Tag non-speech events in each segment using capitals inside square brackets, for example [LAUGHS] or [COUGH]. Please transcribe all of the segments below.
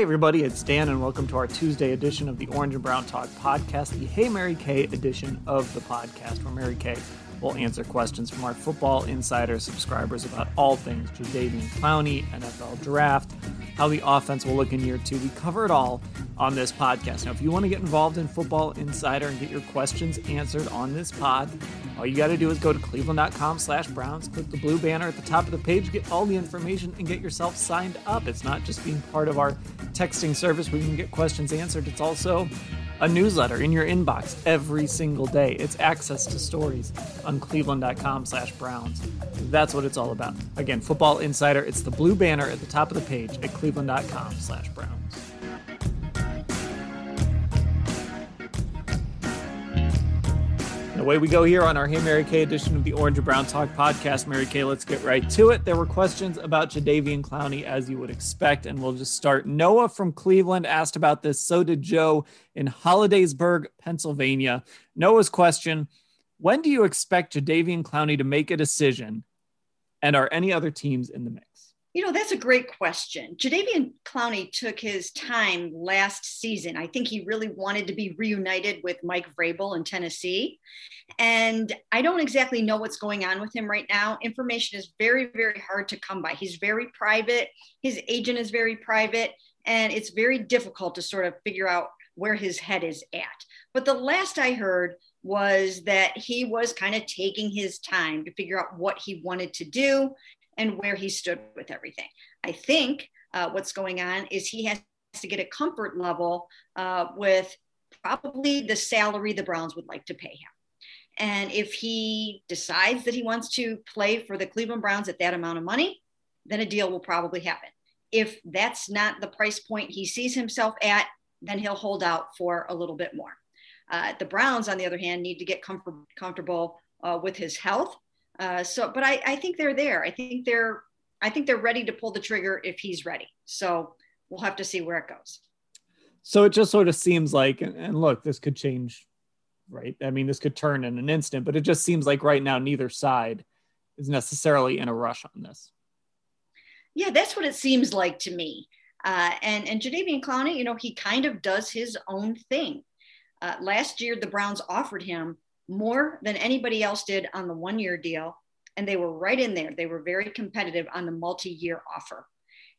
Hey, everybody, it's Dan, and welcome to our Tuesday edition of the Orange and Brown Talk podcast, the Hey Mary Kay edition of the podcast, where Mary Kay will answer questions from our Football Insider subscribers about all things Jadeveon Clowney, NFL draft, how the offense will look in year two. We cover it all on this podcast. Now, if you want to get involved in Football Insider and get your questions answered on this pod, all you got to do is go to cleveland.com slash Browns, click the blue banner at the top of the page, get all the information, and get yourself signed up. It's not just being part of our texting service where you can get questions answered, it's also a newsletter in your inbox every single day. It's access to stories on cleveland.com slash Browns. That's what it's all about. Again, Football Insider, it's the blue banner at the top of the page at cleveland.com slash Browns. Away we go here on our Hey Mary Kay edition of the Orange and Brown Talk podcast. Mary Kay, let's get right to it. There were questions about Jadeveon Clowney, as you would expect, and we'll just start. Noah from Cleveland asked about this. So did Joe in Hollidaysburg, Pennsylvania. Noah's question When do you expect Jadeveon Clowney to make a decision? And are any other teams in the mix? You know, that's a great question. Jadeveon Clowney took his time last season. I think he really wanted to be reunited with Mike Vrabel in Tennessee. And I don't exactly know what's going on with him right now. Information is very, very hard to come by. He's very private, his agent is very private, and it's very difficult to sort of figure out where his head is at. But the last I heard was that he was kind of taking his time to figure out what he wanted to do and where he stood with everything. I think uh, what's going on is he has to get a comfort level uh, with probably the salary the Browns would like to pay him. And if he decides that he wants to play for the Cleveland Browns at that amount of money, then a deal will probably happen. If that's not the price point he sees himself at, then he'll hold out for a little bit more. Uh, the Browns, on the other hand, need to get comfort- comfortable uh, with his health uh, so, but I, I think they're there. I think they're, I think they're ready to pull the trigger if he's ready. So we'll have to see where it goes. So it just sort of seems like, and look, this could change, right? I mean, this could turn in an instant, but it just seems like right now neither side is necessarily in a rush on this. Yeah, that's what it seems like to me. Uh, and and Jadeveon Clowney, you know, he kind of does his own thing. Uh, last year, the Browns offered him more than anybody else did on the one year deal. And they were right in there. They were very competitive on the multi year offer.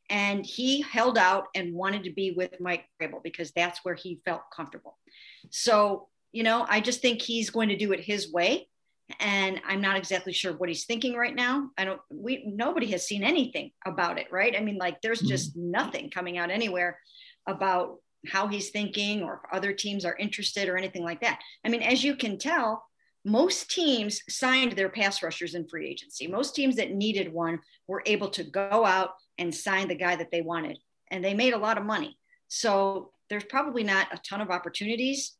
And he held out and wanted to be with Mike Vrabel because that's where he felt comfortable. So, you know, I just think he's going to do it his way. And I'm not exactly sure what he's thinking right now. I don't, we, nobody has seen anything about it, right? I mean, like there's just mm-hmm. nothing coming out anywhere about how he's thinking or if other teams are interested or anything like that. I mean, as you can tell, most teams signed their pass rushers in free agency. Most teams that needed one were able to go out and sign the guy that they wanted, and they made a lot of money. So there's probably not a ton of opportunities.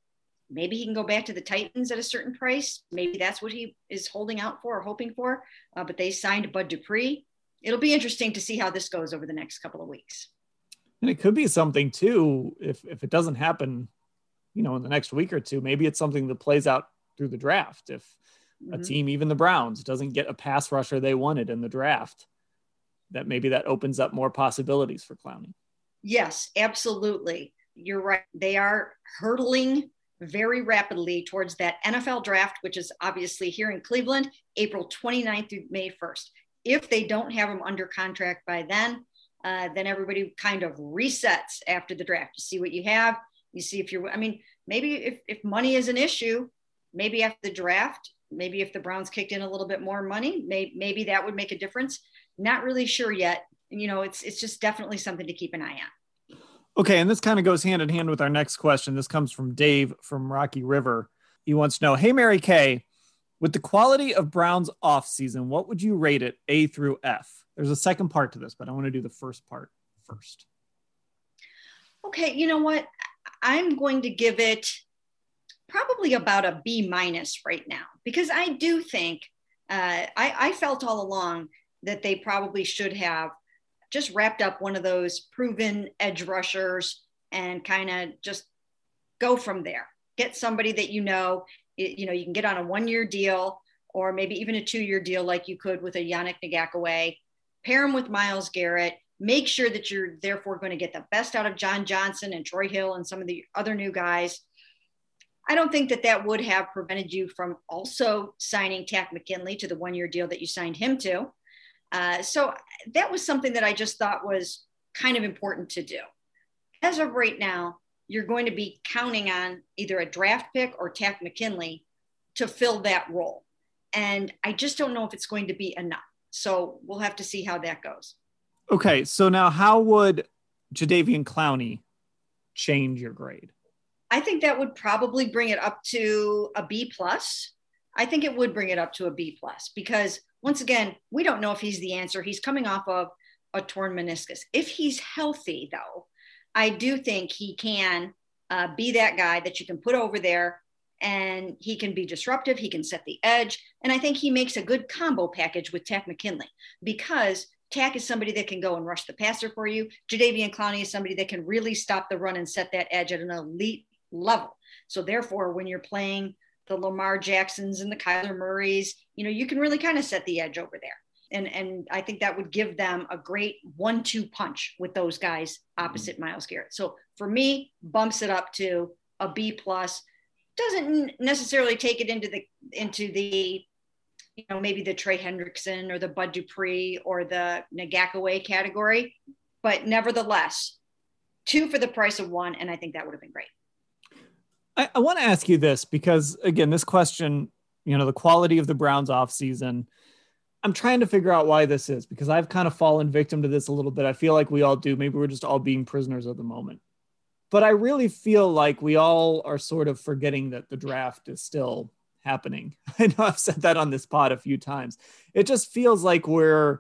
Maybe he can go back to the Titans at a certain price. Maybe that's what he is holding out for or hoping for. Uh, but they signed Bud Dupree. It'll be interesting to see how this goes over the next couple of weeks. And it could be something too, if if it doesn't happen, you know, in the next week or two, maybe it's something that plays out through the draft. If mm-hmm. a team, even the Browns, doesn't get a pass rusher they wanted in the draft, that maybe that opens up more possibilities for Clowney. Yes, absolutely. You're right. They are hurtling very rapidly towards that NFL draft, which is obviously here in Cleveland, April 29th through May 1st. If they don't have him under contract by then, uh, then everybody kind of resets after the draft. You see what you have. You see if you're, I mean, maybe if, if money is an issue, maybe after the draft, maybe if the Browns kicked in a little bit more money, may, maybe that would make a difference. Not really sure yet. You know, it's, it's just definitely something to keep an eye on. Okay. And this kind of goes hand in hand with our next question. This comes from Dave from Rocky River. He wants to know, hey Mary Kay, with the quality of Brown's off season, what would you rate it A through F? There's a second part to this, but I want to do the first part first. Okay, you know what? I'm going to give it probably about a B minus right now because I do think uh, I, I felt all along that they probably should have just wrapped up one of those proven edge rushers and kind of just go from there. Get somebody that you know, you know, you can get on a one year deal or maybe even a two year deal like you could with a Yannick Ngakoue. Pair him with Myles Garrett. Make sure that you're therefore going to get the best out of John Johnson and Troy Hill and some of the other new guys. I don't think that that would have prevented you from also signing Takk McKinley to the one year deal that you signed him to. Uh, so that was something that I just thought was kind of important to do. As of right now, you're going to be counting on either a draft pick or Takk McKinley to fill that role. And I just don't know if it's going to be enough. So we'll have to see how that goes. Okay. So now, how would Jadeveon Clowney change your grade? I think that would probably bring it up to a B plus. I think it would bring it up to a B plus because once again, we don't know if he's the answer. He's coming off of a torn meniscus. If he's healthy, though, I do think he can uh, be that guy that you can put over there and he can be disruptive. He can set the edge. And I think he makes a good combo package with Takk McKinley because Takk is somebody that can go and rush the passer for you. Jadeveon Clowney is somebody that can really stop the run and set that edge at an elite level. So therefore, when you're playing the Lamar Jacksons and the Kyler Murrays, you know, you can really kind of set the edge over there. And, and I think that would give them a great one two punch with those guys opposite mm-hmm. Myles Garrett. So for me, bumps it up to a B plus. Doesn't necessarily take it into the into the you know maybe the Trey Hendrickson or the Bud Dupree or the Ngakoue category, but nevertheless, two for the price of one, and I think that would have been great. I, I want to ask you this because again, this question, you know, the quality of the Browns off season. I'm trying to figure out why this is because I've kind of fallen victim to this a little bit. I feel like we all do. Maybe we're just all being prisoners of the moment. But I really feel like we all are sort of forgetting that the draft is still happening. [LAUGHS] I know I've said that on this pod a few times. It just feels like we're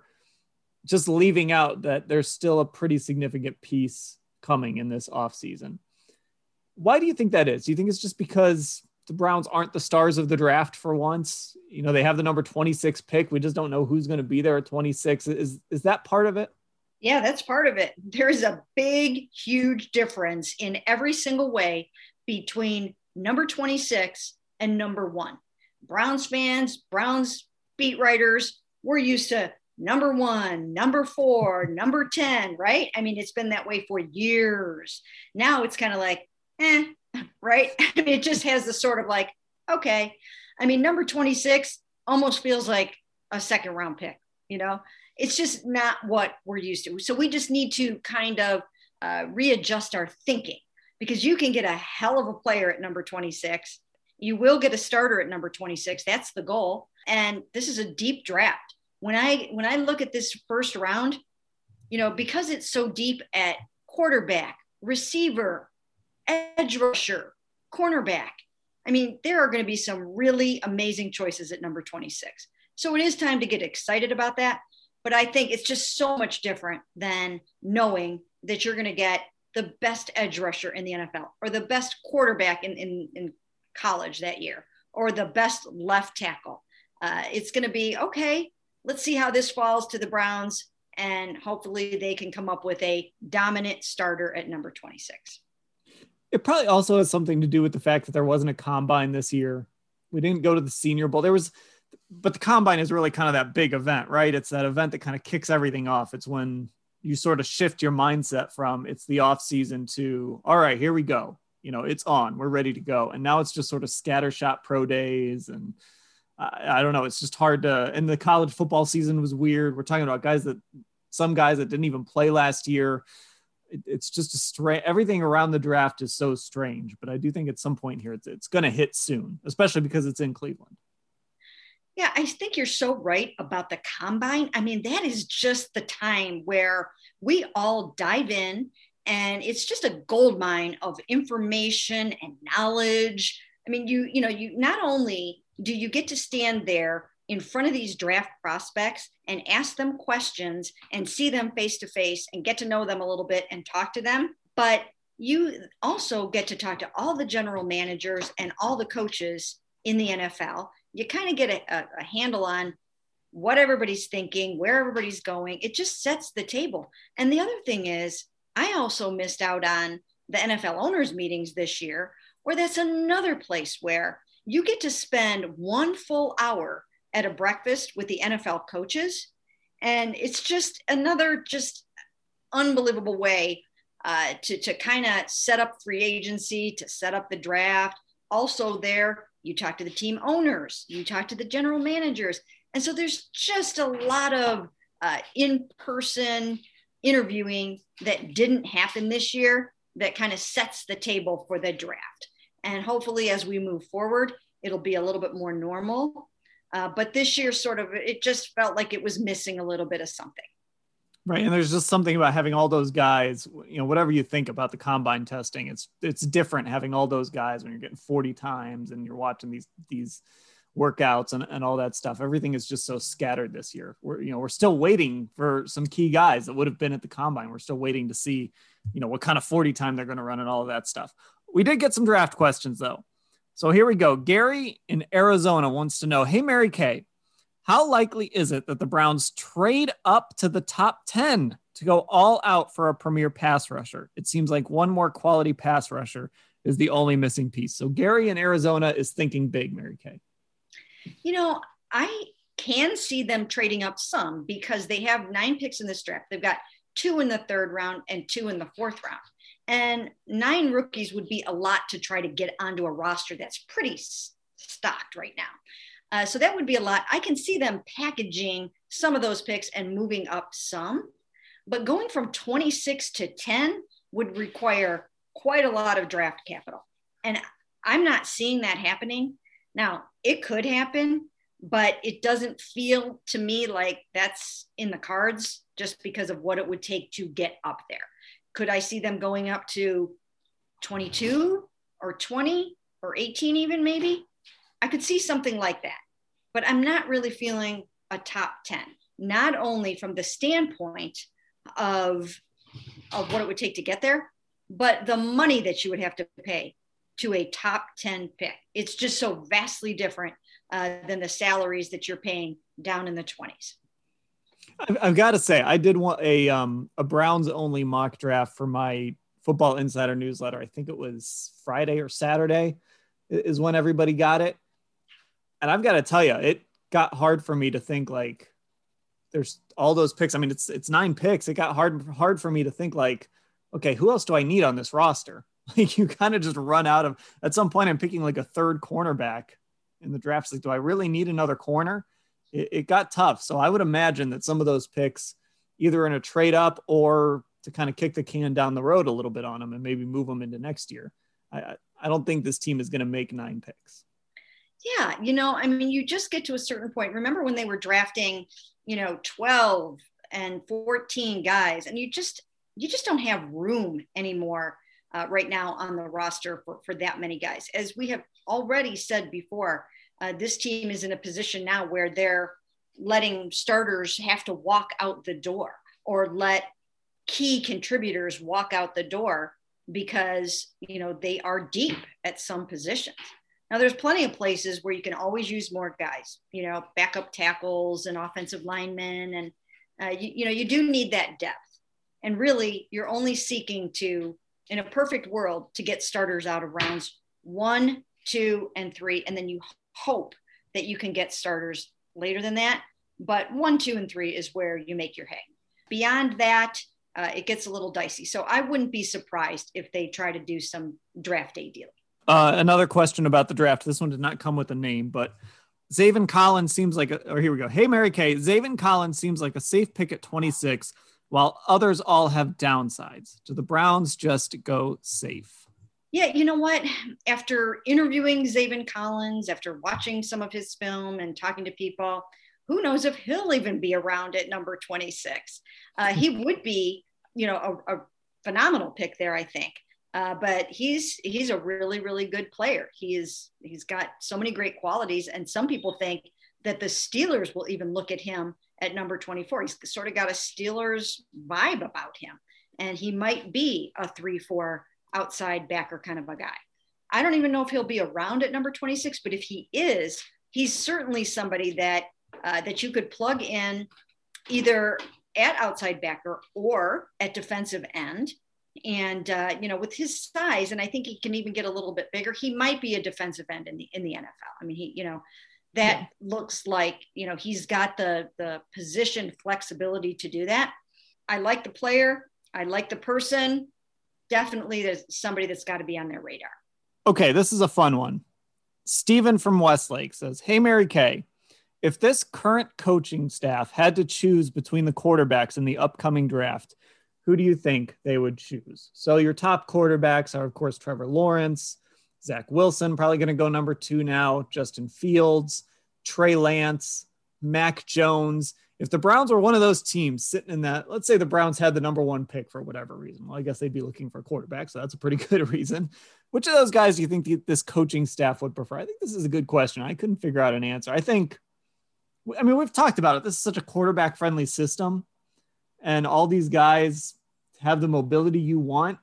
just leaving out that there's still a pretty significant piece coming in this offseason. Why do you think that is? Do you think it's just because the Browns aren't the stars of the draft for once? You know, they have the number 26 pick. We just don't know who's going to be there at 26. Is is that part of it? Yeah, that's part of it. There's a big, huge difference in every single way between number 26 and number one. Browns fans, Browns beat writers, we're used to number one, number four, number 10, right? I mean, it's been that way for years. Now it's kind of like eh, right? [LAUGHS] I mean, it just has the sort of like, okay. I mean, number 26 almost feels like a second round pick, you know? It's just not what we're used to. So we just need to kind of uh, readjust our thinking because you can get a hell of a player at number 26. You will get a starter at number 26. That's the goal. And this is a deep draft. When I when I look at this first round, you know, because it's so deep at quarterback, receiver, edge rusher, cornerback. I mean, there are going to be some really amazing choices at number 26. So it is time to get excited about that. But I think it's just so much different than knowing that you're going to get the best edge rusher in the NFL or the best quarterback in, in, in college that year or the best left tackle. Uh, it's going to be okay, let's see how this falls to the Browns. And hopefully they can come up with a dominant starter at number 26. It probably also has something to do with the fact that there wasn't a combine this year. We didn't go to the Senior Bowl. There was, but the combine is really kind of that big event, right? It's that event that kind of kicks everything off. It's when you sort of shift your mindset from it's the off season to all right, here we go. You know, it's on. We're ready to go. And now it's just sort of scattershot pro days and I, I don't know. It's just hard to. And the college football season was weird. We're talking about guys that some guys that didn't even play last year it, it's just a strange everything around the draft is so strange but i do think at some point here it's, it's going to hit soon especially because it's in cleveland yeah i think you're so right about the combine i mean that is just the time where we all dive in and it's just a gold mine of information and knowledge I mean, you, you know, you not only do you get to stand there in front of these draft prospects and ask them questions and see them face to face and get to know them a little bit and talk to them, but you also get to talk to all the general managers and all the coaches in the NFL. You kind of get a, a, a handle on what everybody's thinking, where everybody's going. It just sets the table. And the other thing is, I also missed out on the NFL owners meetings this year, where that's another place where you get to spend one full hour at a breakfast with the NFL coaches. And it's just another just unbelievable way uh, to, to kind of set up free agency, to set up the draft. Also, there, you talk to the team owners, you talk to the general managers. And so there's just a lot of uh, in person interviewing that didn't happen this year that kind of sets the table for the draft. And hopefully, as we move forward, it'll be a little bit more normal. Uh, but this year, sort of, it just felt like it was missing a little bit of something. Right, and there's just something about having all those guys. You know, whatever you think about the combine testing, it's it's different having all those guys when you're getting 40 times and you're watching these these workouts and, and all that stuff. Everything is just so scattered this year. We're you know we're still waiting for some key guys that would have been at the combine. We're still waiting to see you know what kind of 40 time they're going to run and all of that stuff. We did get some draft questions though. So here we go. Gary in Arizona wants to know, hey Mary Kay, how likely is it that the Browns trade up to the top 10 to go all out for a premier pass rusher? It seems like one more quality pass rusher is the only missing piece. So Gary in Arizona is thinking big, Mary Kay. You know, I can see them trading up some because they have nine picks in this draft. They've got two in the third round and two in the fourth round. And nine rookies would be a lot to try to get onto a roster that's pretty stocked right now. Uh, so that would be a lot. I can see them packaging some of those picks and moving up some, but going from 26 to 10 would require quite a lot of draft capital. And I'm not seeing that happening. Now, it could happen, but it doesn't feel to me like that's in the cards just because of what it would take to get up there. Could I see them going up to 22 or 20 or 18 even maybe? I could see something like that, but I'm not really feeling a top 10, not only from the standpoint of, of what it would take to get there, but the money that you would have to pay to a top 10 pick. It's just so vastly different uh, than the salaries that you're paying down in the 20s. I've, I've got to say, I did want a um, a Browns only mock draft for my Football Insider newsletter. I think it was Friday or Saturday is when everybody got it. And I've got to tell you, it got hard for me to think like there's all those picks. I mean, it's it's nine picks. It got hard hard for me to think like, okay, who else do I need on this roster? [LAUGHS] Like you kind of just run out of at some point I'm picking like a third cornerback in the draft. Like, do I really need another corner? It, it got tough. So I would imagine that some of those picks, either in a trade up or to kind of kick the can down the road a little bit on them and maybe move them into next year. I I don't think this team is going to make nine picks. Yeah, you know, I mean, you just get to a certain point. Remember when they were drafting, you know, 12 and 14 guys, and you just you just don't have room anymore uh, right now on the roster for, for that many guys. As we have already said before, uh, this team is in a position now where they're letting starters have to walk out the door or let key contributors walk out the door because you know they are deep at some positions now, there's plenty of places where you can always use more guys, you know, backup tackles and offensive linemen. And, uh, you, you know, you do need that depth. And really, you're only seeking to, in a perfect world, to get starters out of rounds one, two, and three. And then you hope that you can get starters later than that. But one, two, and three is where you make your hay. Beyond that, uh, it gets a little dicey. So I wouldn't be surprised if they try to do some draft day dealing. Uh, another question about the draft. This one did not come with a name, but Zaven Collins seems like, a, or here we go. Hey, Mary Kay. Zaven Collins seems like a safe pick at 26, while others all have downsides. Do the Browns just go safe? Yeah, you know what? After interviewing Zaven Collins, after watching some of his film and talking to people, who knows if he'll even be around at number 26? Uh, he [LAUGHS] would be, you know, a, a phenomenal pick there, I think. Uh, but he's he's a really really good player. He is he's got so many great qualities, and some people think that the Steelers will even look at him at number 24. He's sort of got a Steelers vibe about him, and he might be a three-four outside backer kind of a guy. I don't even know if he'll be around at number 26, but if he is, he's certainly somebody that uh, that you could plug in either at outside backer or at defensive end. And uh, you know, with his size, and I think he can even get a little bit bigger. He might be a defensive end in the in the NFL. I mean, he, you know, that yeah. looks like you know he's got the the position flexibility to do that. I like the player. I like the person. Definitely, there's somebody that's got to be on their radar. Okay, this is a fun one. Stephen from Westlake says, "Hey, Mary Kay, if this current coaching staff had to choose between the quarterbacks in the upcoming draft, who do you think they would choose? So your top quarterbacks are, of course, Trevor Lawrence, Zach Wilson, probably going to go number two now, Justin Fields, Trey Lance, Mac Jones. If the Browns were one of those teams sitting in that, let's say the Browns had the number one pick for whatever reason. Well, I guess they'd be looking for a quarterback. So that's a pretty [LAUGHS] good reason. Which of those guys do you think this coaching staff would prefer? I think this is a good question. I couldn't figure out an answer. I think, I mean, we've talked about it. This is such a quarterback friendly system and all these guys have the mobility you want.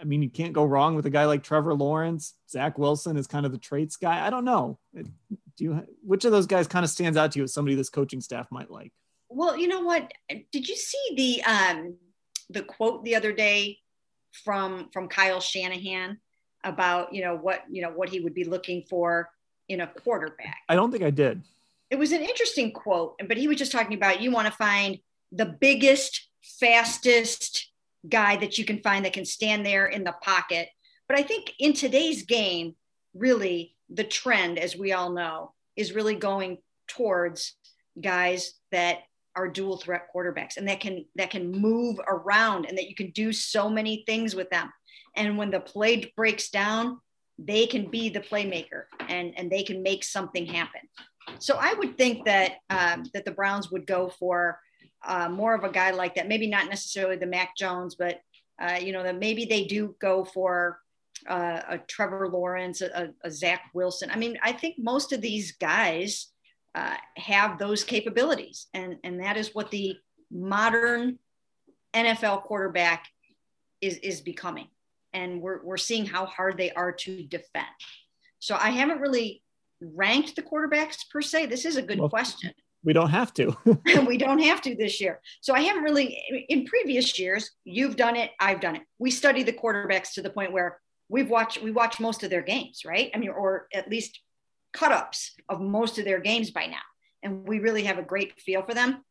I mean, you can't go wrong with a guy like Trevor Lawrence. Zach Wilson is kind of the traits guy. I don't know. Do you? Which of those guys kind of stands out to you as somebody this coaching staff might like? Well, you know what? Did you see the um, the quote the other day from from Kyle Shanahan about you know what you know what he would be looking for in a quarterback? I don't think I did. It was an interesting quote, but he was just talking about you want to find the biggest, fastest guy that you can find that can stand there in the pocket. But I think in today's game, really the trend, as we all know, is really going towards guys that are dual threat quarterbacks and that can that can move around and that you can do so many things with them. And when the play breaks down, they can be the playmaker and and they can make something happen. So I would think that um, that the Browns would go for uh, more of a guy like that. Maybe not necessarily the Mac Jones, but uh, you know that maybe they do go for uh, a Trevor Lawrence, a, a, Zach Wilson. I mean, I think most of these guys uh, have those capabilities, and and that is what the modern NFL quarterback is is becoming. And we're we're seeing how hard they are to defend. So I haven't really ranked the quarterbacks per se. This is a good well, question we don't have to. [LAUGHS] [LAUGHS] we don't have to this year. So I haven't really, in previous years, you've done it, I've done it. We study the quarterbacks to the point where we've watched, we watch most of their games, right? I mean, or at least cut ups of most of their games by now. And we really have a great feel for them.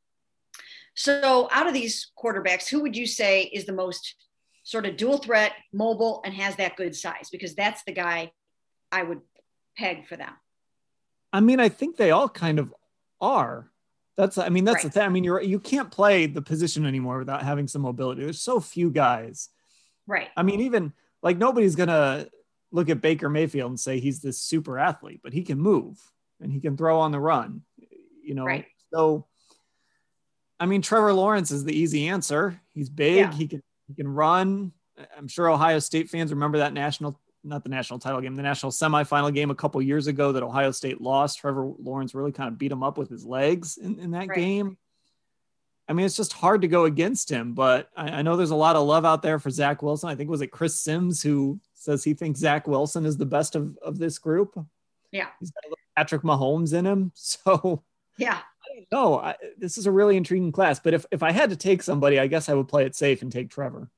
So out of these quarterbacks, who would you say is the most sort of dual threat, mobile, and has that good size? Because that's the guy I would peg for them. I mean, I think they all kind of are. That's I mean that's right. the thing. I mean you're you can't play the position anymore without having some mobility. There's so few guys. Right. I mean even like nobody's gonna look at Baker Mayfield and say he's this super athlete, but he can move and he can throw on the run. You know, right. so I mean Trevor Lawrence is the easy answer. He's big. Yeah. He can he can run. I'm sure Ohio State fans remember that national not the national title game, the national semifinal game a couple years ago that Ohio State lost. Trevor Lawrence really kind of beat him up with his legs in, in that right. game. I mean, it's just hard to go against him, but I, I, know there's a lot of love out there for Zach Wilson. I think was it Chris Sims who says he thinks Zach Wilson is the best of, of this group. Yeah. He's got a little Patrick Mahomes in him. [LAUGHS] So yeah. No, this is a really intriguing class. But if, if I had to take somebody, I guess I would play it safe and take Trevor.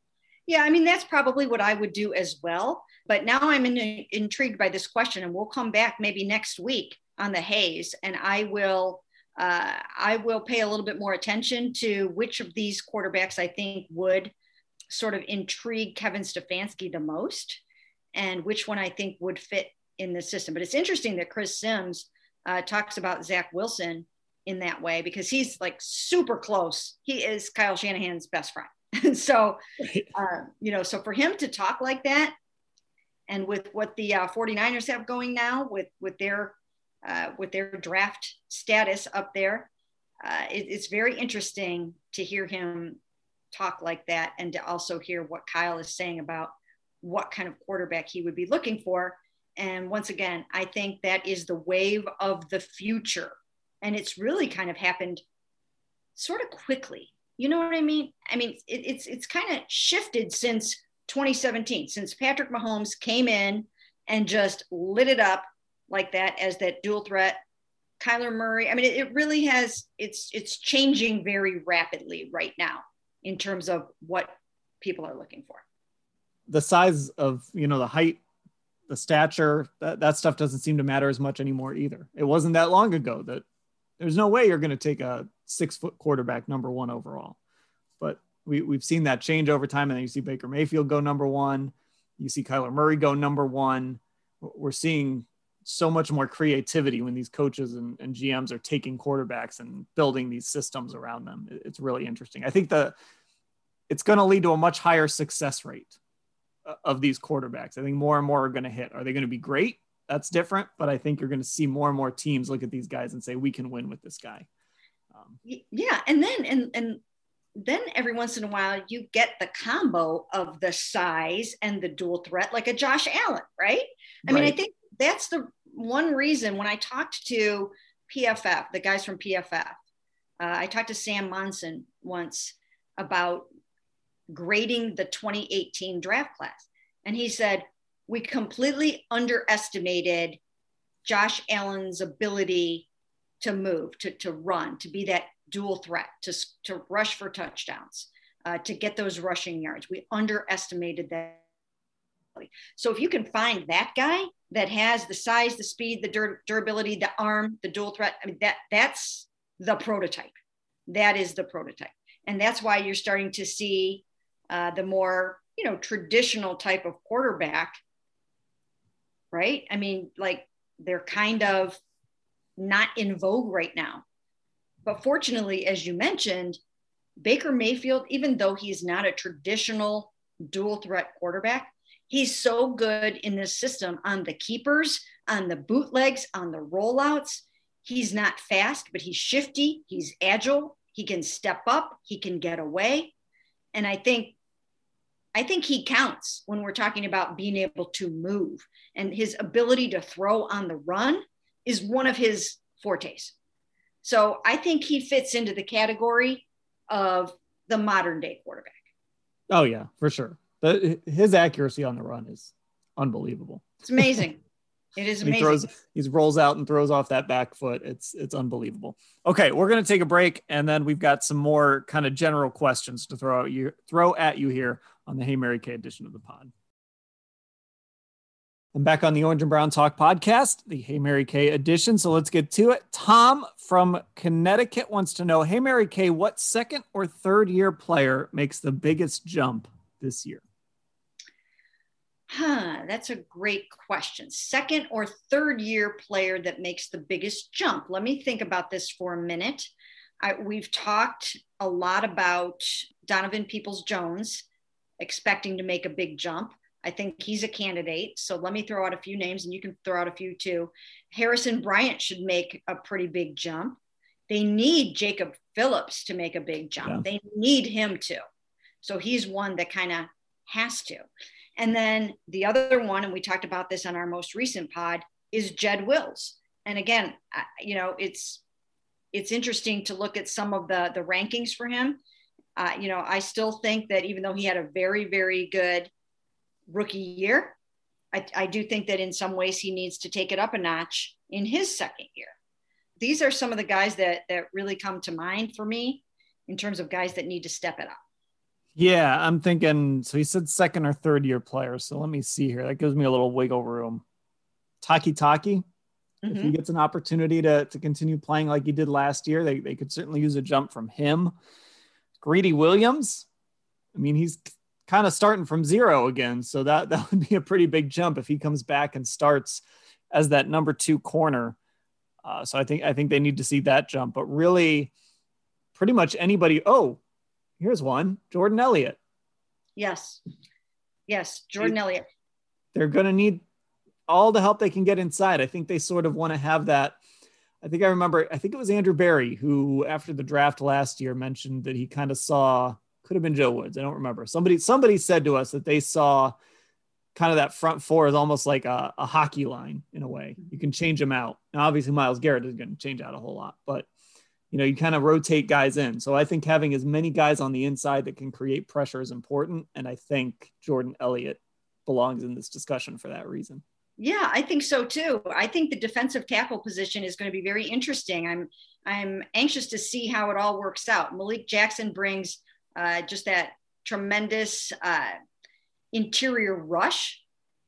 Yeah, I mean, that's probably what I would do as well. But now I'm in, intrigued by this question, and we'll come back maybe next week on the Hayes, and I will uh, I will pay a little bit more attention to which of these quarterbacks I think would sort of intrigue Kevin Stefanski the most, and which one I think would fit in the system. But it's interesting that Chris Sims uh, talks about Zach Wilson in that way because he's like super close. He is Kyle Shanahan's best friend. [LAUGHS] so, uh, you know, so for him to talk like that, and with what the uh, 49ers have going now with with their uh, with their draft status up there uh, it, it's very interesting to hear him talk like that and to also hear what kyle is saying about what kind of quarterback he would be looking for. And once again, I think that is the wave of the future. And it's really kind of happened sort of quickly. You know what I mean? I mean, it, it's it's kind of shifted since 2017, since Patrick Mahomes came in and just lit it up like that as that dual threat. Kyler Murray. I mean, it, it really has. It's it's changing very rapidly right now in terms of what people are looking for. The size of you know the height the stature that, that stuff doesn't seem to matter as much anymore either it wasn't that long ago that there's no way you're going to take a six foot quarterback number one overall but we, we've seen that change over time and then you see baker mayfield go number one you see kyler murray go number one we're seeing so much more creativity when these coaches and, and gms are taking quarterbacks and building these systems around them it's really interesting i think the it's going to lead to a much higher success rate uh, of these quarterbacks. I think more and more are going to hit. Are they going to be great? That's different, but I think you're going to see more and more teams look at these guys and say we can win with this guy. Um, yeah, and then and and then every once in a while you get the combo of the size and the dual threat, like a Josh Allen, right? I right. mean, I think that's the one reason when I talked to PFF, the guys from PFF, uh, I talked to Sam Monson once about grading the 2018 draft class. And he said, We completely underestimated Josh Allen's ability to move, to, to run, to be that dual threat, to, to rush for touchdowns, uh, to get those rushing yards. We underestimated that. So if you can find that guy that has the size, the speed, the dur- durability, the arm, the dual threat, I mean that that's the prototype. That is the prototype, and that's why you're starting to see uh, the more you know traditional type of quarterback right i mean like they're kind of not in vogue right now. But fortunately as you mentioned baker mayfield even though he's not a traditional dual threat quarterback he's so good in this system on the keepers on the bootlegs on the rollouts. He's not fast but he's shifty he's agile he can step up he can get away. And i think I think he counts when we're talking about being able to move and his ability to throw on the run is one of his fortes. So I think he fits into the category of the modern day quarterback. Oh yeah, for sure. The, his accuracy on the run is unbelievable. It's amazing. It is amazing. [LAUGHS] he throws, he rolls out and throws off that back foot. It's it's unbelievable. Okay, we're gonna take a break, and then we've got some more kind of general questions to throw at you throw at you here on the Hey Mary Kay edition of the pod. I'm back on the Orange and Brown Talk podcast, the Hey Mary Kay edition. So let's get to it. Tom from Connecticut wants to know Hey Mary Kay, what second or third year player makes the biggest jump this year? Huh, that's a great question. Second or third year player that makes the biggest jump. Let me think about this for a minute. I, we've talked a lot about Donovan Peoples Jones expecting to make a big jump. I think he's a candidate. So let me throw out a few names and you can throw out a few too. Harrison Bryant should make a pretty big jump. They need Jacob Phillips to make a big jump. Yeah. They need him to. So he's one that kind of has to. And then the other one, and we talked about this on our most recent pod, is Jed Wills. And again, you know, it's it's interesting to look at some of the the rankings for him uh, you know, I still think that even though he had a very, very good rookie year, I, I do think that in some ways he needs to take it up a notch in his second year. These are some of the guys that that really come to mind for me in terms of guys that need to step it up. Yeah, I'm thinking. So he said second or third year player. So let me see here. That gives me a little wiggle room. Takitaki, mm-hmm. if he mm-hmm. gets an opportunity to, to continue playing like he did last year, they, they could certainly use a jump from him. Greedy Williams, I mean, he's kind of starting from zero again. So that, [LAUGHS] that would be a pretty big jump if he comes back and starts as that number two corner. Uh, so I think I think they need to see that jump. But really, pretty much anybody. Oh, here's one: Jordan Elliott. Yes, yes, Jordan they, Elliott. They're going to need all the help they can get inside. I think they sort of want to have that I think I remember, I think it was Andrew Berry who, after the draft last year, mentioned that he kind of saw, could have been Joe Woods. I don't remember. Somebody, somebody said to us that they saw kind of that front four is almost like a, a hockey line in a way. You can change them out. Now, obviously, Myles Garrett is going to change out a whole lot, but you know, you kind of rotate guys in. So I think having as many guys on the inside that can create pressure is important. And I think Jordan Elliott belongs in this discussion for that reason. Yeah, I think so too. I think the defensive tackle position is going to be very interesting. I'm I'm anxious to see how it all works out. Malik Jackson brings uh, just that tremendous uh, interior rush,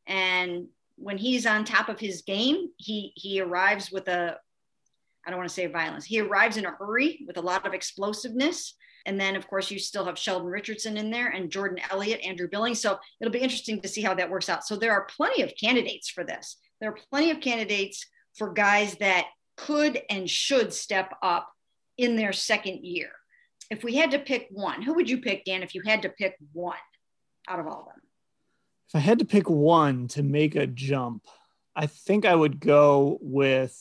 and when he's on top of his game, he he arrives with a I don't want to say violence. He arrives in a hurry with a lot of explosiveness. And then, of course, you still have Sheldon Richardson in there and Jordan Elliott, Andrew Billings. So it'll be interesting to see how that works out. So there are plenty of candidates for this. There are plenty of candidates for guys that could and should step up in their second year. If we had to pick one, who would you pick, Dan, if you had to pick one out of all of them? If I had to pick one to make a jump, I think I would go with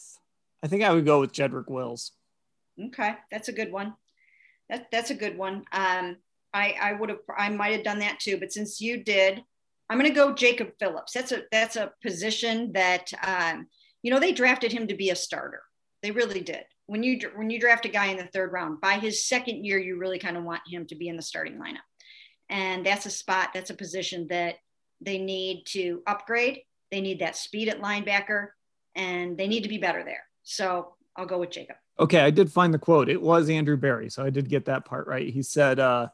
I think I would go with Jedrick Wills. Okay, that's a good one. That that's a good one. Um, I I would have I might have done that too, but since you did, I'm going to go Jacob Phillips. That's a that's a position that um, you know they drafted him to be a starter. They really did. When you when you draft a guy in the third round, by his second year, you really kind of want him to be in the starting lineup, and that's a spot. That's a position that they need to upgrade. They need that speed at linebacker, and they need to be better there. So I'll go with Jacob. Okay, I did find the quote. It was Andrew Berry, so I did get that part right. He said, uh,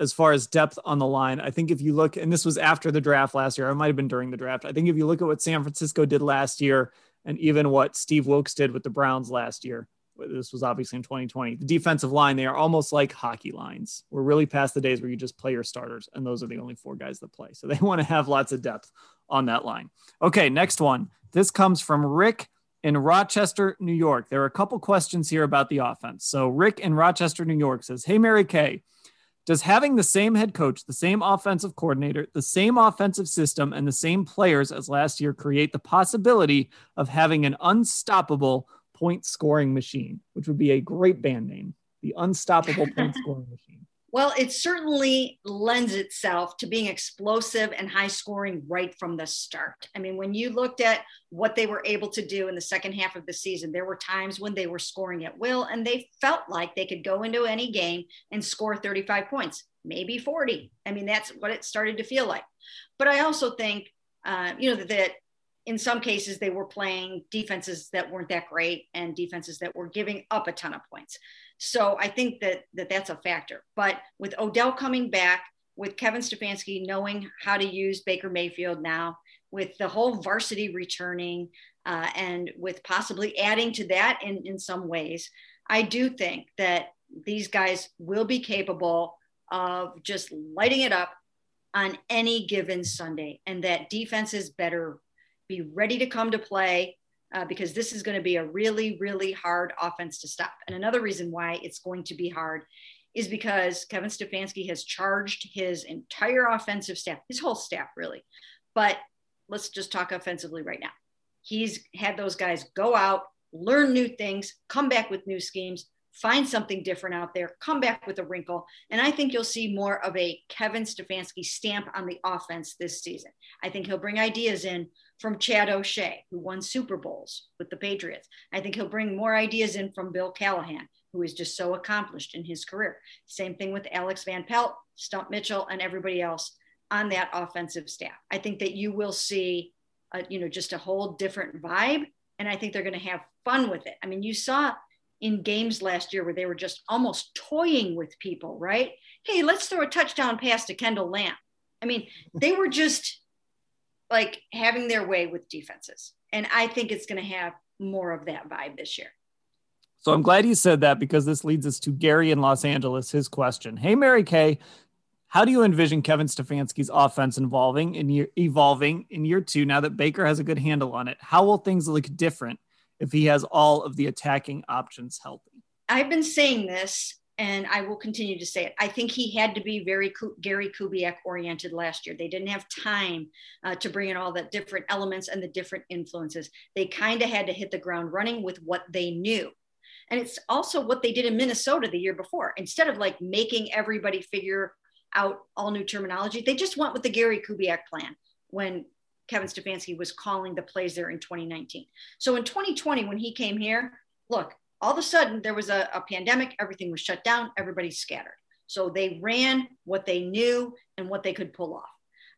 as far as depth on the line, I think if you look, and this was after the draft last year, it might have been during the draft. I think if you look at what San Francisco did last year, and even what Steve Wilks did with the Browns last year, this was obviously in 2020. The defensive line, they are almost like hockey lines. We're really past the days where you just play your starters, and those are the only four guys that play. So they [LAUGHS] want to have lots of depth on that line. Okay, next one. This comes from Rick in Rochester, New York. There are a couple questions here about the offense. So Rick in Rochester, New York says, Hey, Mary Kay, does having the same head coach, the same offensive coordinator, the same offensive system, and the same players as last year create the possibility of having an unstoppable point scoring machine, which would be a great band name, the unstoppable [LAUGHS] point scoring machine? Well, it certainly lends itself to being explosive and high scoring right from the start. I mean, when you looked at what they were able to do in the second half of the season, there were times when they were scoring at will and they felt like they could go into any game and score 35 points, maybe 40. I mean, that's what it started to feel like. But I also think, uh, you know, that in some cases they were playing defenses that weren't that great and defenses that were giving up a ton of points. So I think that, that that's a factor. But with Odell coming back, with Kevin Stefanski knowing how to use Baker Mayfield now, with the whole varsity returning, uh, and with possibly adding to that in, in some ways, I do think that these guys will be capable of just lighting it up on any given Sunday, and that defenses better be ready to come to play uh, because this is going to be a really, really hard offense to stop. And another reason why it's going to be hard is because Kevin Stefanski has charged his entire offensive staff, his whole staff, really. But let's just talk offensively right now. He's had those guys go out, learn new things, come back with new schemes, find something different out there, come back with a wrinkle. And I think you'll see more of a Kevin Stefanski stamp on the offense this season. I think he'll bring ideas in from Chad O'Shea, who won Super Bowls with the Patriots. I think he'll bring more ideas in from Bill Callahan, who is just so accomplished in his career. Same thing with Alex Van Pelt, Stump Mitchell, and everybody else on that offensive staff. I think that you will see, a, you know, just a whole different vibe, and I think they're going to have fun with it. I mean, you saw in games last year where they were just almost toying with people, right? Hey, let's throw a touchdown pass to Kendall Lamm. I mean, they were just like having their way with defenses. And I think it's going to have more of that vibe this year. So I'm glad you said that because this leads us to Gary in Los Angeles. His question Hey, Mary Kay, how do you envision Kevin Stefanski's offense evolving in year, evolving in year two now that Baker has a good handle on it? How will things look different if he has all of the attacking options healthy? I've been saying this and I will continue to say it. I think he had to be very Gary Kubiak oriented last year. They didn't have time uh, to bring in all the different elements and the different influences. They kind of had to hit the ground running with what they knew. And it's also what they did in Minnesota the year before. Instead of like making everybody figure out all new terminology, they just went with the Gary Kubiak plan. when Kevin Stefanski was calling the plays there in 2019. So in 2020, when he came here, look, all of a sudden there was a, a pandemic, everything was shut down, everybody scattered. So they ran what they knew and what they could pull off.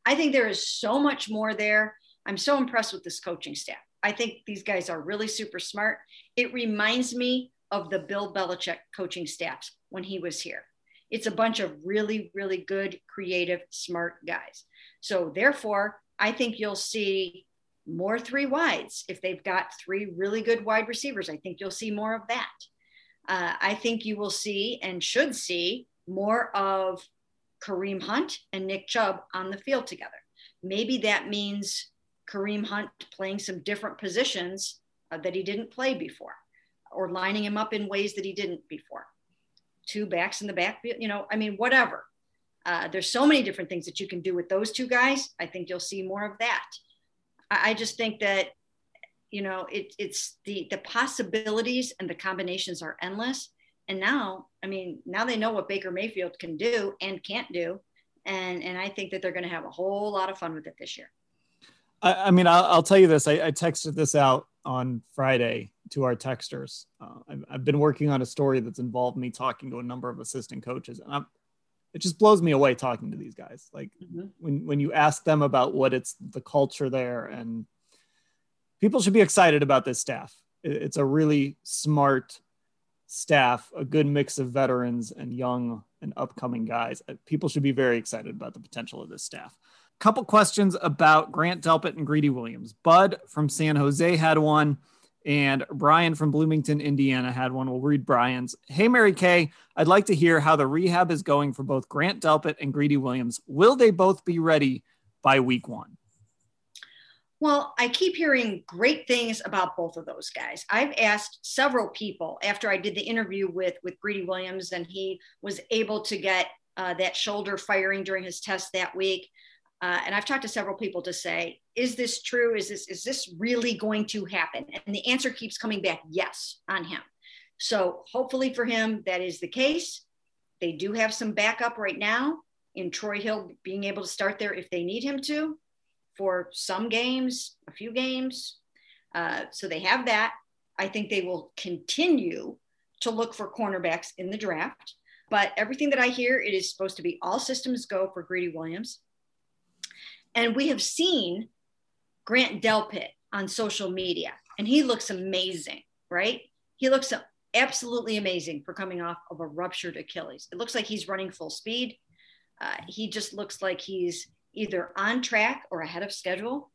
I think there is so much more there. I'm so impressed with this coaching staff. I think these guys are really super smart. It reminds me of the Bill Belichick coaching staffs when he was here. It's a bunch of really, really good, creative, smart guys. So, therefore, I think you'll see more three wides. If they've got three really good wide receivers, I think you'll see more of that. Uh, I think you will see and should see more of Kareem Hunt and Nick Chubb on the field together. Maybe that means Kareem Hunt playing some different positions uh, that he didn't play before, or lining him up in ways that he didn't before. Two backs in the backfield, you know, I mean, whatever. Uh, there's so many different things that you can do with those two guys. I think you'll see more of that. I, just think that, you know, it, it's the the possibilities and the combinations are endless. And now, I mean, now they know what Baker Mayfield can do and can't do. And, and I think that they're going to have a whole lot of fun with it this year. I, I mean, I'll, I'll, tell you this. I, I, texted this out on Friday to our texters. Uh, I've, I've, been working on a story that's involved me talking to a number of assistant coaches. And I'm, it just blows me away talking to these guys. Like mm-hmm. when, when you ask them about what it's the culture there and people should be excited about this staff. It, it's a really smart, staff, a good mix of veterans and young and upcoming guys. Uh, people should be very excited about the potential of this staff. Couple questions about Grant Delpit and Greedy Williams. Bud from San Jose had one, and Brian from Bloomington, Indiana had one. We'll read Brian's. Hey, Mary Kay, I'd like to hear how the rehab is going for both Grant Delpit and Greedy Williams. Will they both be ready by week one? Well, I keep hearing great things about both of those guys. I've asked several people after I did the interview with with Greedy Williams, and he was able to get uh, that shoulder firing during his test that week. Uh, and I've talked to several people to say, is this true? Is this is this really going to happen? And the answer keeps coming back, yes, on him. So hopefully for him, that is the case. They do have some backup right now in Troy Hill being able to start there if they need him to for some games, a few games. Uh, so they have that. I think they will continue to look for cornerbacks in the draft. But everything that I hear, it is supposed to be all systems go for Greedy Williams. And we have seen Grant Delpit on social media, and he looks amazing, right? He looks absolutely amazing for coming off of a ruptured Achilles. It looks like he's running full speed. Uh, he just looks like he's either on track or ahead of schedule.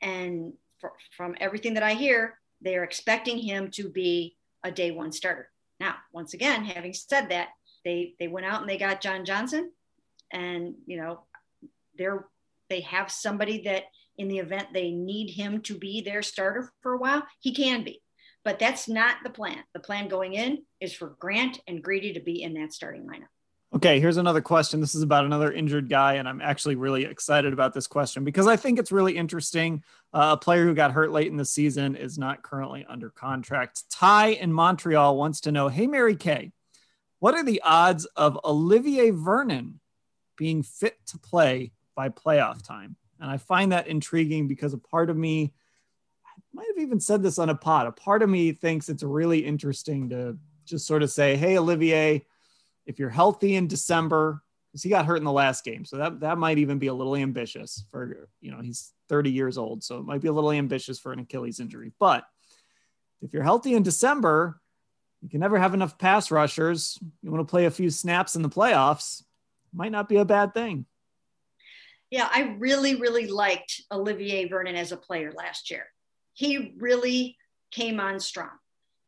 And for, from everything that I hear, they are expecting him to be a day one starter. Now, once again, having said that, they they went out and they got John Johnson, and you know, they're they have somebody that in the event they need him to be their starter for a while, he can be. But that's not the plan. The plan going in is for Grant and Greedy to be in that starting lineup. Okay, here's another question. This is about another injured guy, and I'm actually really excited about this question because I think it's really interesting. Uh, a player who got hurt late in the season is not currently under contract. Ty in Montreal wants to know Hey, Mary Kay, what are the odds of Olivier Vernon being fit to play by playoff time? And I find that intriguing because a part of me, I might have even said this on a pod, a part of me thinks it's really interesting to just sort of say, Hey, Olivier, if you're healthy in December, because he got hurt in the last game, so that that might even be a little ambitious for you know he's 30 years old, so it might be a little ambitious for an Achilles injury. But if you're healthy in December, you can never have enough pass rushers. You want to play a few snaps in the playoffs, might not be a bad thing. Yeah, I really, really liked Olivier Vernon as a player last year. He really came on strong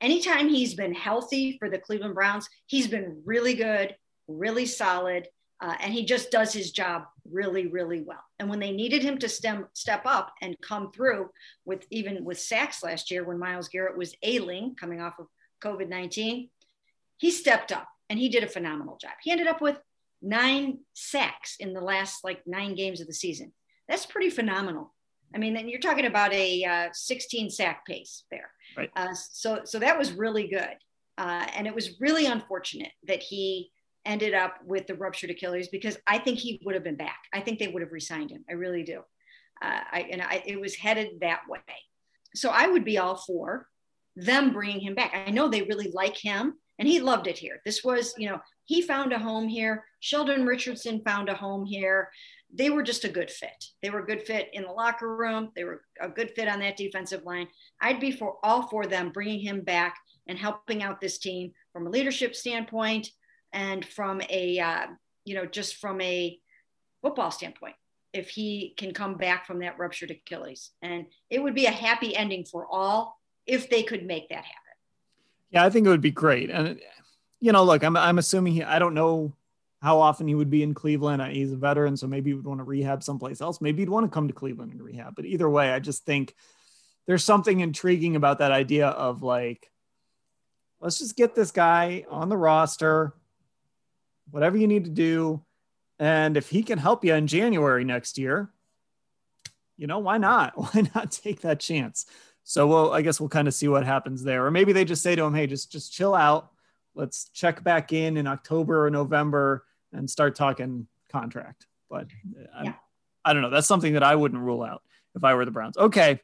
anytime he's been healthy for the Cleveland Browns, he's been really good, really solid, uh, and he just does his job really, really well. And when they needed him to stem, step up and come through with even with sacks last year when Myles Garrett was ailing coming off of COVID 19, he stepped up and he did a phenomenal job. He ended up with nine sacks in the last like nine games of the season. That's pretty phenomenal. I mean, then you're talking about a uh, 16 sack pace there. Right. Uh, so, so that was really good. Uh, and it was really unfortunate that he ended up with the ruptured Achilles because I think he would have been back. I think they would have resigned him. I really do. Uh, I, and I, it was headed that way. So I would be all for them bringing him back. I know they really like him and he loved it here. This was, you know, he found a home here. Sheldon Richardson found a home here. They were just a good fit. They were a good fit in the locker room. They were a good fit on that defensive line. I'd be for all for them bringing him back and helping out this team from a leadership standpoint and from a, uh, you know, just from a football standpoint. If he can come back from that ruptured Achilles, and it would be a happy ending for all if they could make that happen. Yeah, I think it would be great. And you know, look, I'm I'm assuming he. I don't know how often he would be in Cleveland. Uh, he's a veteran, so maybe he would want to rehab someplace else. Maybe he'd want to come to Cleveland and rehab. But either way, I just think there's something intriguing about that idea of like, let's just get this guy on the roster, whatever you need to do. And if he can help you in January next year, you know, why not? [LAUGHS] Why not take that chance? So we'll, I guess we'll kind of see what happens there. Or maybe they just say to him, hey, just just chill out. Let's check back in in October or November and start talking contract. But uh, yeah. I don't know. That's something that I wouldn't rule out if I were the Browns. Okay.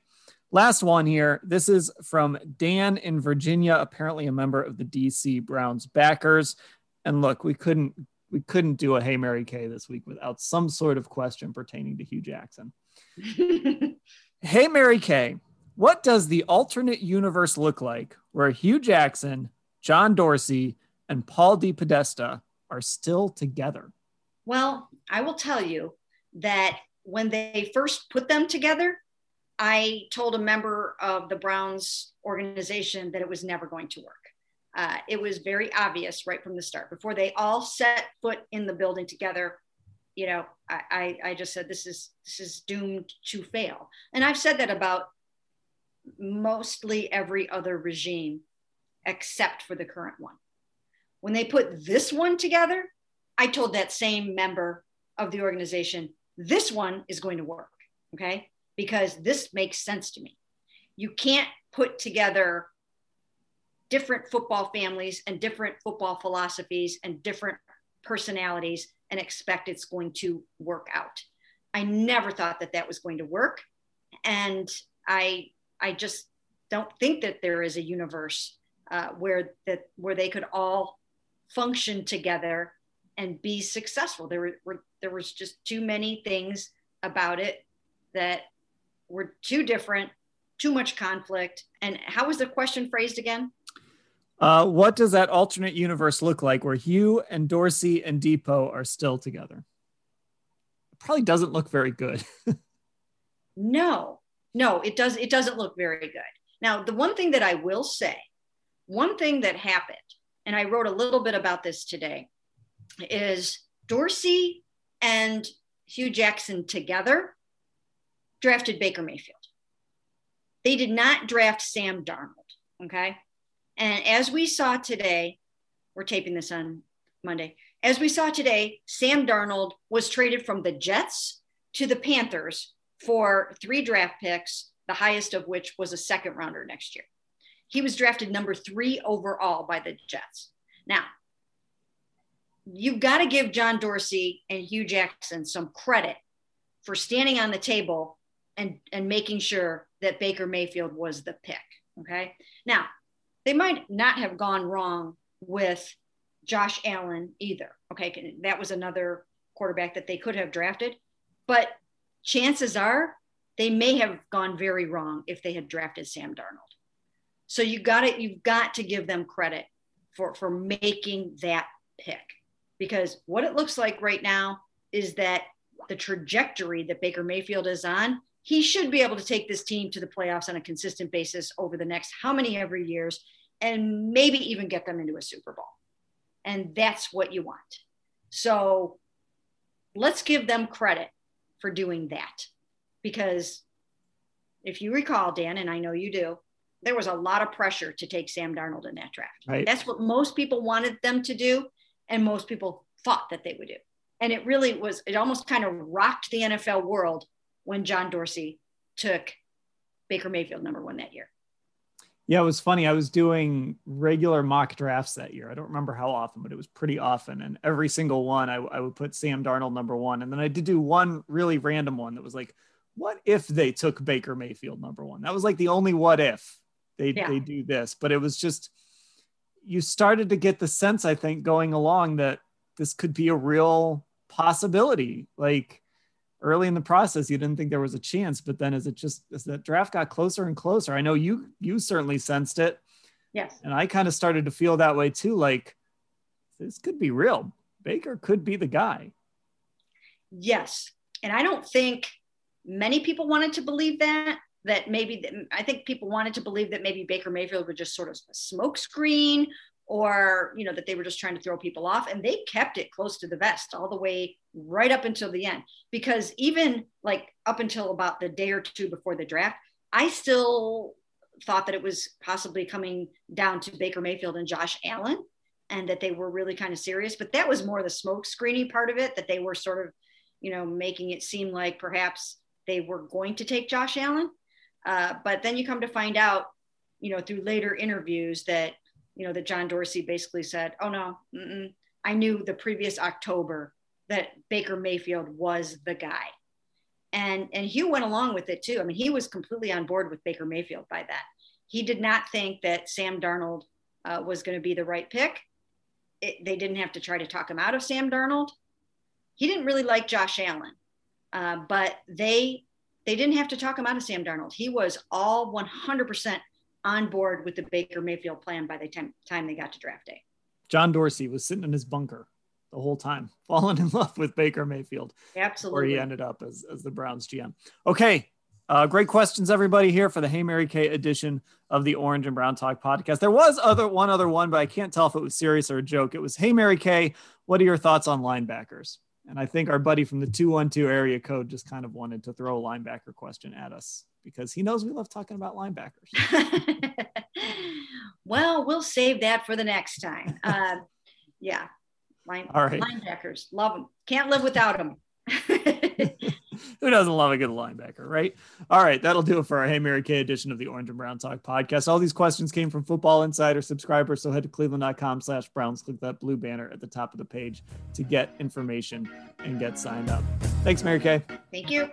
Last one here. This is from Dan in Virginia, apparently a member of the DC Browns backers. And look, we couldn't we couldn't do a Hey Mary Kay this week without some sort of question pertaining to Hue Jackson. [LAUGHS] hey Mary Kay, what does the alternate universe look like where Hue Jackson, John Dorsey, and Paul DePodesta are still together? Well, I will tell you that when they first put them together, I told a member of the Browns organization that it was never going to work. Uh, it was very obvious right from the start. Before they all set foot in the building together, you know, I, I, I just said this is this is doomed to fail. And I've said that about mostly every other regime except for the current one. When they put this one together, I told that same member of the organization, this one is going to work. Okay. Because this makes sense to me. You can't put together different football families and different football philosophies and different personalities and expect it's going to work out. I never thought that that was going to work. And I I just don't think that there is a universe uh, where that where they could all function together and be successful. There were, were there was just too many things about it that were too different, too much conflict. And how was the question phrased again? Uh, what does that alternate universe look like where Hue and Dorsey and Depot are still together? It probably doesn't look very good. [LAUGHS] no, no, it does. It doesn't look very good. Now, the one thing that I will say, one thing that happened, and I wrote a little bit about this today, is Dorsey and Hue Jackson together drafted Baker Mayfield. They did not draft Sam Darnold. Okay. And as we saw today, we're taping this on Monday. As we saw today, Sam Darnold was traded from the Jets to the Panthers for three draft picks, the highest of which was a second rounder next year. He was drafted number three overall by the Jets. Now, you've got to give John Dorsey and Hue Jackson some credit for standing on the table and, and making sure that Baker Mayfield was the pick. Okay. Now, they might not have gone wrong with Josh Allen either. Okay. That was another quarterback that they could have drafted. But chances are they may have gone very wrong if they had drafted Sam Darnold. So you got it. You've got to give them credit for for making that pick because what it looks like right now is that the trajectory that Baker Mayfield is on, he should be able to take this team to the playoffs on a consistent basis over the next how many every years and maybe even get them into a Super Bowl. And that's what you want. So let's give them credit for doing that. Because if you recall, Dan, and I know you do, there was a lot of pressure to take Sam Darnold in that draft. Right. That's what most people wanted them to do, and most people thought that they would do. And it really was, it almost kind of rocked the NFL world when John Dorsey took Baker Mayfield number one that year. Yeah, it was funny. I was doing regular mock drafts that year. I don't remember how often, but it was pretty often. And every single one, I, I would put Sam Darnold number one. And then I did do one really random one that was like, what if they took Baker Mayfield number one? That was like the only what if they yeah. they do this, but it was just you started to get the sense, I think, going along that this could be a real possibility. Like early in the process, you didn't think there was a chance, but then as it just as that draft got closer and closer, I know you you certainly sensed it. Yes. And I kind of started to feel that way too. Like this could be real. Baker could be the guy. Yes. And I don't think many people wanted to believe that that maybe I think people wanted to believe that maybe Baker Mayfield was just sort of a smokescreen or you know that they were just trying to throw people off and they kept it close to the vest all the way right up until the end. Because even like up until about the day or two before the draft I still thought that it was possibly coming down to Baker Mayfield and Josh Allen and that they were really kind of serious but that was more the smoke screening part of it that they were sort of you know making it seem like perhaps they were going to take Josh Allen uh, but then you come to find out, you know, through later interviews that, you know, that John Dorsey basically said, oh no, I knew the previous October that Baker Mayfield was the guy. And, and Hue went along with it too. I mean, he was completely on board with Baker Mayfield by that. He did not think that Sam Darnold uh, was going to be the right pick. It, they didn't have to try to talk him out of Sam Darnold. He didn't really like Josh Allen, uh, but they they didn't have to talk him out of Sam Darnold. He was all 100% on board with the Baker Mayfield plan by the time, time they got to draft day. John Dorsey was sitting in his bunker the whole time, [LAUGHS] falling in love with Baker Mayfield. Absolutely. Where he ended up as, as the Browns GM. Okay. Uh, great questions, everybody, here for the Hey Mary Kay edition of the Orange and Brown Talk podcast. There was other one other one, but I can't tell if it was serious or a joke. It was Hey Mary Kay, what are your thoughts on linebackers? And I think our buddy from the 212 area code just kind of wanted to throw a linebacker question at us because he knows we love talking about linebackers. [LAUGHS] well, we'll save that for the next time. [LAUGHS] Uh, yeah. Line, All right. Linebackers, love them. Can't live without them. [LAUGHS] [LAUGHS] Who doesn't love a good linebacker, right? All right, that'll do it for our Hey Mary Kay edition of the Orange and Brown Talk podcast. All these questions came from Football Insider subscribers, so head to cleveland.com slash Browns, click that blue banner at the top of the page to get information and get signed up. Thanks, Mary Kay. Thank you.